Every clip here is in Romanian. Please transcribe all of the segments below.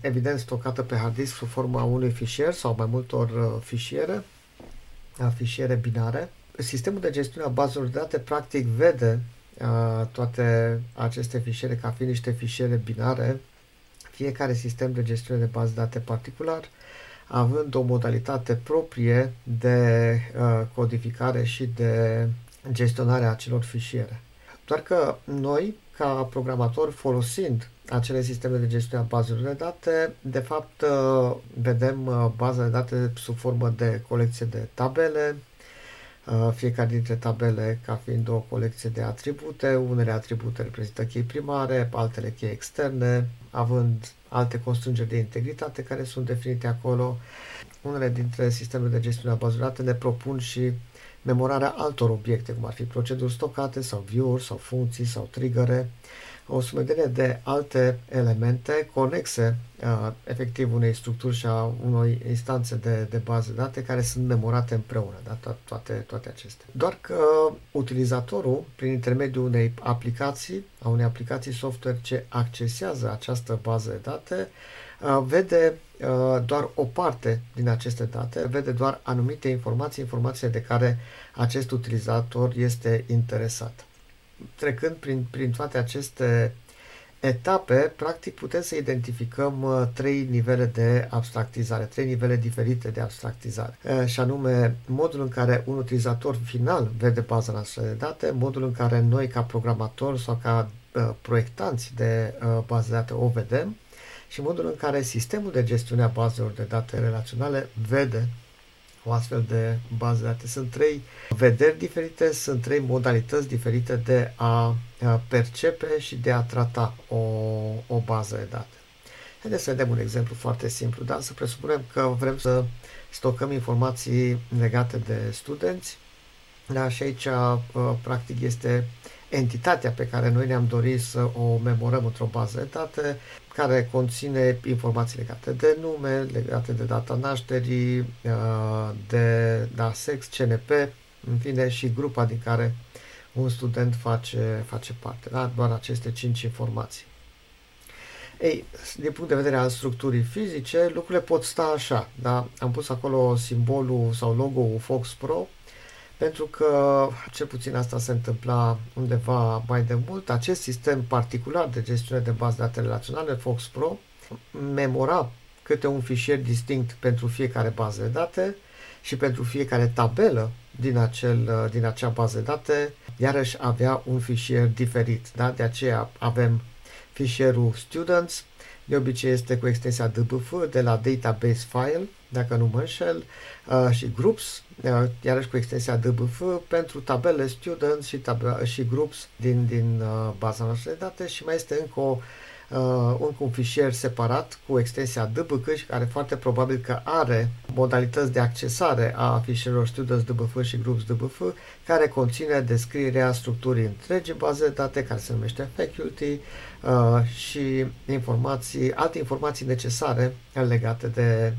evident stocată pe hard disk sub forma unui fișier sau mai multor uh, fișiere, fișiere binare. Sistemul de gestiune a bazelor de date practic vede uh, toate aceste fișiere ca fiind niște fișiere binare, fiecare sistem de gestiune de bază de date particular, având o modalitate proprie de uh, codificare și de gestionare a acelor fișiere. Doar că noi, ca programatori, folosind acele sisteme de gestiune a bazelor de date, de fapt uh, vedem uh, baza de date sub formă de colecție de tabele, uh, fiecare dintre tabele ca fiind o colecție de atribute, unele atribute reprezintă chei primare, altele chei externe, având alte constrângeri de integritate care sunt definite acolo. Unele dintre sistemele de gestiune a bazelor de date ne propun și memorarea altor obiecte, cum ar fi proceduri stocate sau view-uri sau funcții sau triggere, o sumedenie de alte elemente conexe uh, efectiv unei structuri și a unei instanțe de, de bază de date care sunt memorate împreună, da? To- toate, toate acestea. Doar că utilizatorul, prin intermediul unei aplicații, a unei aplicații software ce accesează această bază de date, uh, vede uh, doar o parte din aceste date, vede doar anumite informații, informații de care acest utilizator este interesat trecând prin, prin toate aceste etape, practic putem să identificăm uh, trei nivele de abstractizare, trei nivele diferite de abstractizare. Uh, și anume, modul în care un utilizator final vede baza noastră de date, modul în care noi ca programatori sau ca uh, proiectanți de baze de date o vedem și modul în care sistemul de gestiune a bazelor de date relaționale vede o astfel de bază de date. Sunt trei vederi diferite, sunt trei modalități diferite de a percepe și de a trata o, o bază de date. Haideți să vedem un exemplu foarte simplu, dar să presupunem că vrem să stocăm informații legate de studenți. Da, și aici, practic, este entitatea pe care noi ne-am dorit să o memorăm într-o bază de date care conține informații legate de nume, legate de data nașterii, uh, de da, sex, CNP, în fine și grupa din care un student face, face parte. Da? Doar aceste cinci informații. Ei, din punct de vedere al structurii fizice, lucrurile pot sta așa. Da? Am pus acolo simbolul sau logo-ul Fox Pro, pentru că cel puțin asta se întâmpla undeva mai de mult. Acest sistem particular de gestiune de bază de date relaționale, Fox Pro, memora câte un fișier distinct pentru fiecare bază de date și pentru fiecare tabelă din, acel, din acea bază de date, iarăși avea un fișier diferit. Da? De aceea avem fișierul students, de obicei este cu extensia DBF de la database file, dacă nu mă înșel, uh, și groups, uh, iarăși cu extensia DBF pentru tabele students și, tab- și groups din, din uh, baza noastră de date. Și mai este încă o uh, un, un fișier separat cu extensia DBC și care foarte probabil că are modalități de accesare a fișierilor students DBF și groups DBF care conține descrierea structurii întregii baze de date care se numește faculty uh, și informații, alte informații necesare legate de,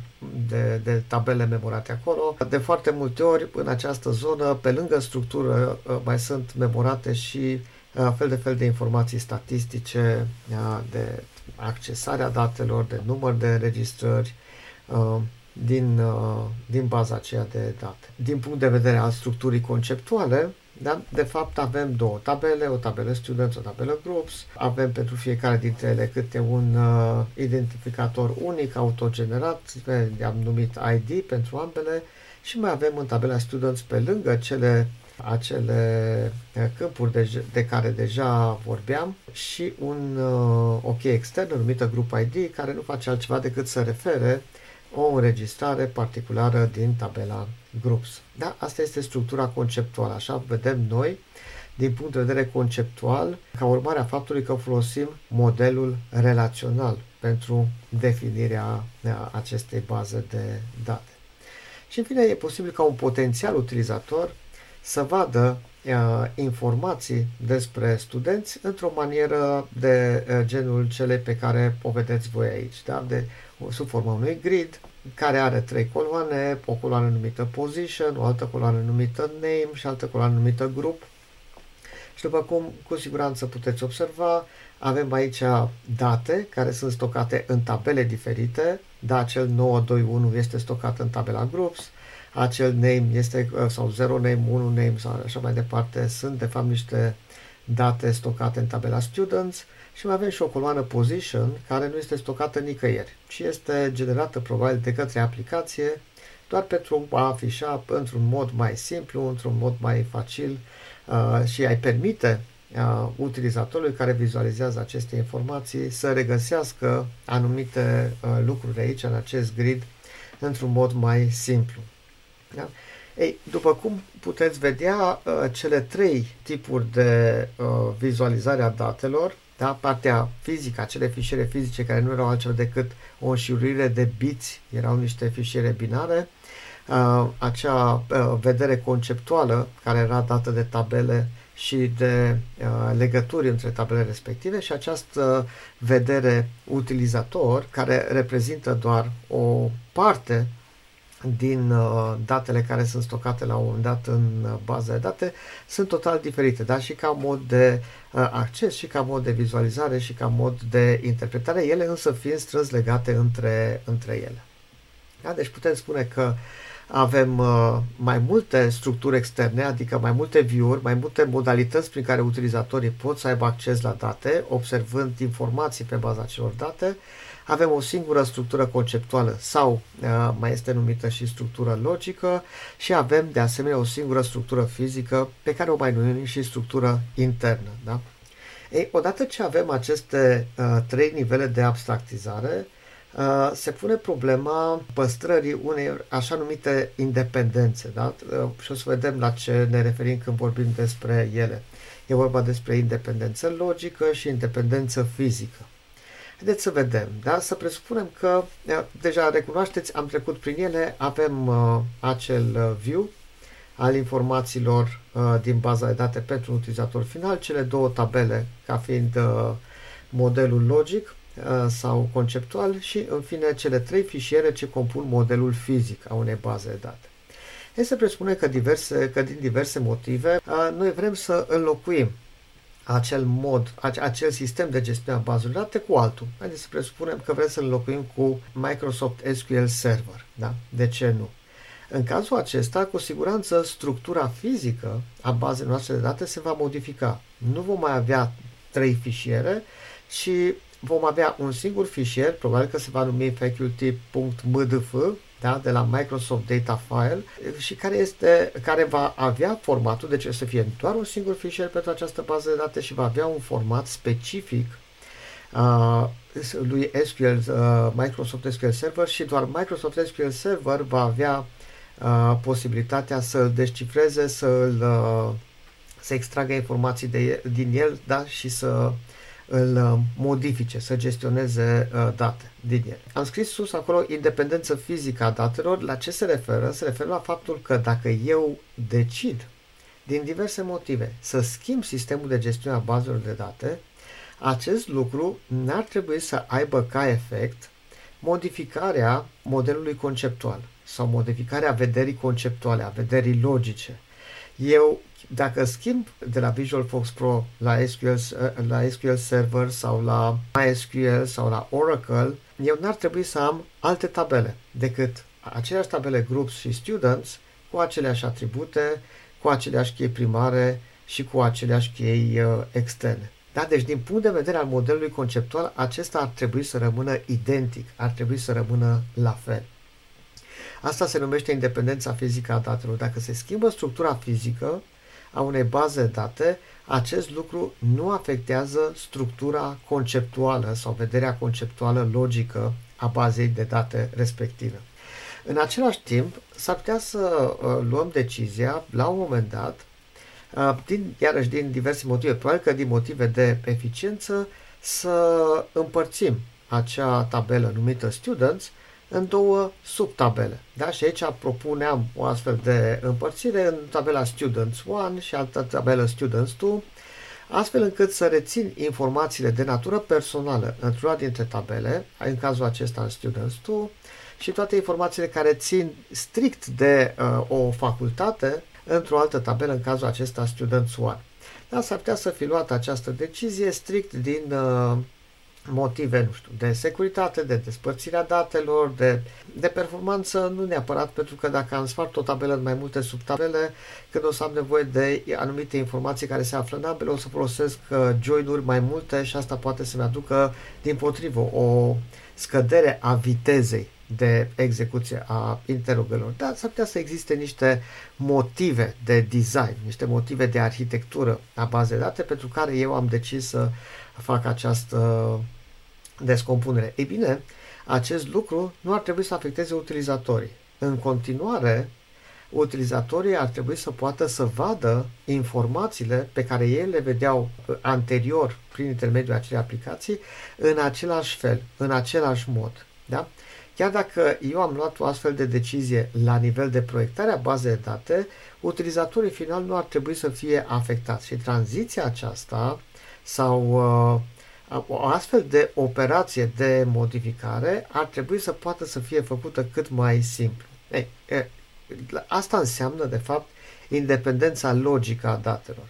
de, de tabele memorate acolo. De foarte multe ori în această zonă, pe lângă structură, uh, mai sunt memorate și fel de fel de informații statistice, de accesarea datelor, de număr de înregistrări din, din baza aceea de date. Din punct de vedere al structurii conceptuale, da? De fapt avem două tabele, o tabelă students, o tabelă groups, avem pentru fiecare dintre ele câte un uh, identificator unic autogenerat, am numit ID pentru ambele și mai avem în tabela students pe lângă cele acele eh, câmpuri de, de care deja vorbeam și un uh, OK extern numită Group ID care nu face altceva decât să refere o înregistrare particulară din tabela Groups. Da? Asta este structura conceptuală, așa vedem noi din punct de vedere conceptual, ca urmare a faptului că folosim modelul relațional pentru definirea acestei baze de date. și în fine e posibil ca un potențial utilizator să vadă uh, informații despre studenți într-o manieră de uh, genul cele pe care o vedeți voi aici, da? de, sub forma unui grid care are trei coloane, o coloană numită position, o altă coloană numită name și altă coloană numită group. Și după cum cu siguranță puteți observa, avem aici date care sunt stocate în tabele diferite, da, acel 921 este stocat în tabela groups, acel name este, uh, sau 0 name, 1 name sau așa mai departe, sunt de fapt niște date stocate în tabela students și mai avem și o coloană position care nu este stocată nicăieri, ci este generată probabil de către aplicație doar pentru a afișa într-un mod mai simplu, într-un mod mai facil uh, și ai permite uh, utilizatorului care vizualizează aceste informații să regăsească anumite uh, lucruri aici în acest grid într-un mod mai simplu. Da? Ei, după cum puteți vedea, uh, cele trei tipuri de uh, vizualizare a datelor, da? partea fizică, acele fișiere fizice care nu erau altceva decât o înșiruire de biți, erau niște fișiere binare, uh, acea vedere conceptuală care era dată de tabele și de uh, legături între tabele respective și această vedere utilizator care reprezintă doar o parte din uh, datele care sunt stocate la un moment dat în uh, baza de date sunt total diferite, dar și ca mod de uh, acces, și ca mod de vizualizare, și ca mod de interpretare, ele însă fiind strâns legate între, între ele. Da? Deci putem spune că avem uh, mai multe structuri externe, adică mai multe view-uri, mai multe modalități prin care utilizatorii pot să aibă acces la date, observând informații pe baza acelor date, avem o singură structură conceptuală sau uh, mai este numită și structură logică și avem de asemenea o singură structură fizică pe care o mai numim și structură internă. Da? Ei, odată ce avem aceste uh, trei nivele de abstractizare, uh, se pune problema păstrării unei așa numite independențe. Da? Uh, și o să vedem la ce ne referim când vorbim despre ele. E vorba despre independență logică și independență fizică. Haideți să vedem, da? Să presupunem că deja recunoașteți, am trecut prin ele, avem uh, acel uh, view al informațiilor uh, din baza de date pentru un utilizator final, cele două tabele ca fiind uh, modelul logic uh, sau conceptual și, în fine, cele trei fișiere ce compun modelul fizic a unei baze de date. Este presupune că, diverse, că din diverse motive uh, noi vrem să înlocuim acel mod, acel sistem de gestiune a bazelor date cu altul. Haideți să presupunem că vrem să-l înlocuim cu Microsoft SQL Server. Da? De ce nu? În cazul acesta, cu siguranță, structura fizică a bazei noastre de date se va modifica. Nu vom mai avea trei fișiere, ci vom avea un singur fișier, probabil că se va numi faculty.mdf, da, de la Microsoft Data File și care, este, care va avea formatul, deci să fie doar un singur fișier pentru această bază de date și va avea un format specific uh, lui SQL, uh, Microsoft SQL Server și doar Microsoft SQL Server va avea uh, posibilitatea să-l descifreze, să-l uh, să extragă informații de, din el da, și să îl uh, modifice, să gestioneze uh, date din el. Am scris sus acolo independență fizică a datelor. La ce se referă? Se referă la faptul că dacă eu decid din diverse motive să schimb sistemul de gestiune a bazelor de date, acest lucru n-ar trebui să aibă ca efect modificarea modelului conceptual sau modificarea vederii conceptuale, a vederii logice. Eu dacă schimb de la Visual Fox Pro la SQL, la SQL Server sau la MySQL sau la Oracle, eu n-ar trebui să am alte tabele decât aceleași tabele Groups și Students cu aceleași atribute, cu aceleași chei primare și cu aceleași chei uh, externe. Da? Deci, din punct de vedere al modelului conceptual, acesta ar trebui să rămână identic, ar trebui să rămână la fel. Asta se numește independența fizică a datelor. Dacă se schimbă structura fizică, a unei baze de date, acest lucru nu afectează structura conceptuală sau vederea conceptuală logică a bazei de date respective. În același timp, s-ar putea să uh, luăm decizia, la un moment dat, uh, din, iarăși din diverse motive, probabil că din motive de eficiență, să împărțim acea tabelă numită Students în două subtabele. Da? Și aici propuneam o astfel de împărțire în tabela Students 1 și altă tabelă Students 2, astfel încât să rețin informațiile de natură personală într-una dintre tabele, în cazul acesta în Students 2, și toate informațiile care țin strict de uh, o facultate într-o altă tabelă, în cazul acesta Students 1. Dar s-ar putea să fi luat această decizie strict din uh, motive, nu știu, de securitate, de despărțirea datelor, de, de performanță, nu neapărat, pentru că dacă am spart o tabelă în mai multe subtabele, când o să am nevoie de anumite informații care se află în ambele, o să folosesc uh, join-uri mai multe și asta poate să-mi aducă, din potrivă, o scădere a vitezei de execuție a interrogelor. Dar s-ar putea să existe niște motive de design, niște motive de arhitectură a bazei date pentru care eu am decis să fac această descompunere. Ei bine, acest lucru nu ar trebui să afecteze utilizatorii. În continuare, utilizatorii ar trebui să poată să vadă informațiile pe care ei le vedeau anterior prin intermediul acelei aplicații în același fel, în același mod. Da? Chiar dacă eu am luat o astfel de decizie la nivel de proiectare a bazei de date, utilizatorii final nu ar trebui să fie afectați și tranziția aceasta sau uh, o astfel de operație de modificare ar trebui să poată să fie făcută cât mai simplu. Ei, e, asta înseamnă, de fapt, independența logică a datelor.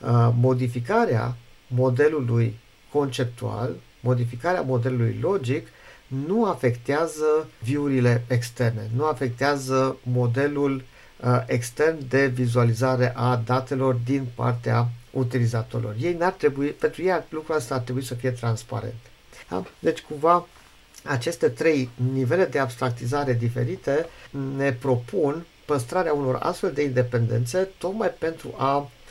Uh, modificarea modelului conceptual, modificarea modelului logic nu afectează viurile externe, nu afectează modelul uh, extern de vizualizare a datelor din partea utilizatorilor. Ei n-ar trebui, pentru ei lucrul ăsta ar trebui să fie transparent. Da? Deci cumva aceste trei nivele de abstractizare diferite ne propun păstrarea unor astfel de independențe tocmai pentru a Uh,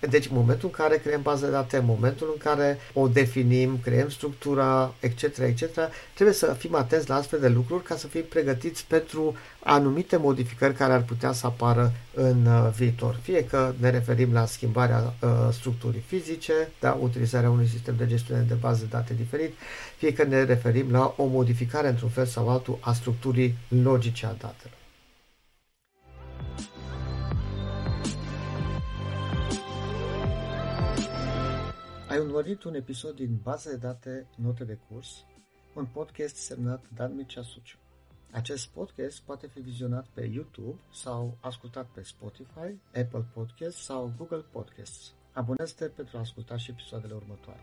deci, în momentul în care creăm bază de date, în momentul în care o definim, creăm structura, etc., etc., trebuie să fim atenți la astfel de lucruri ca să fim pregătiți pentru anumite modificări care ar putea să apară în uh, viitor. Fie că ne referim la schimbarea uh, structurii fizice, da, utilizarea unui sistem de gestiune de bază de date diferit, fie că ne referim la o modificare într-un fel sau altul a structurii logice a datelor. Ai urmărit un episod din Baza de date Note de curs, un podcast semnat Dan Mircea Suciu. Acest podcast poate fi vizionat pe YouTube sau ascultat pe Spotify, Apple Podcasts sau Google Podcasts. Abonează-te pentru a asculta și episoadele următoare.